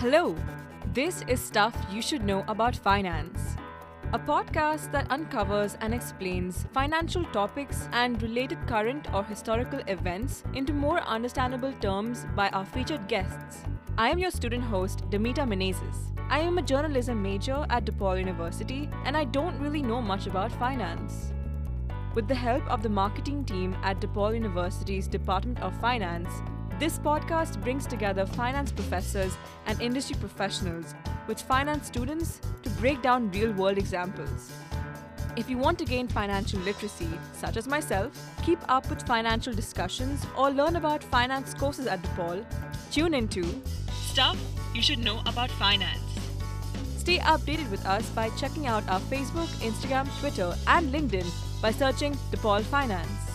Hello, this is Stuff You Should Know About Finance, a podcast that uncovers and explains financial topics and related current or historical events into more understandable terms by our featured guests. I am your student host, Demita Menezes. I am a journalism major at DePaul University and I don't really know much about finance. With the help of the marketing team at DePaul University's Department of Finance, this podcast brings together finance professors and industry professionals with finance students to break down real world examples. If you want to gain financial literacy, such as myself, keep up with financial discussions, or learn about finance courses at DePaul, tune into Stuff You Should Know About Finance. Stay updated with us by checking out our Facebook, Instagram, Twitter, and LinkedIn by searching DePaul Finance.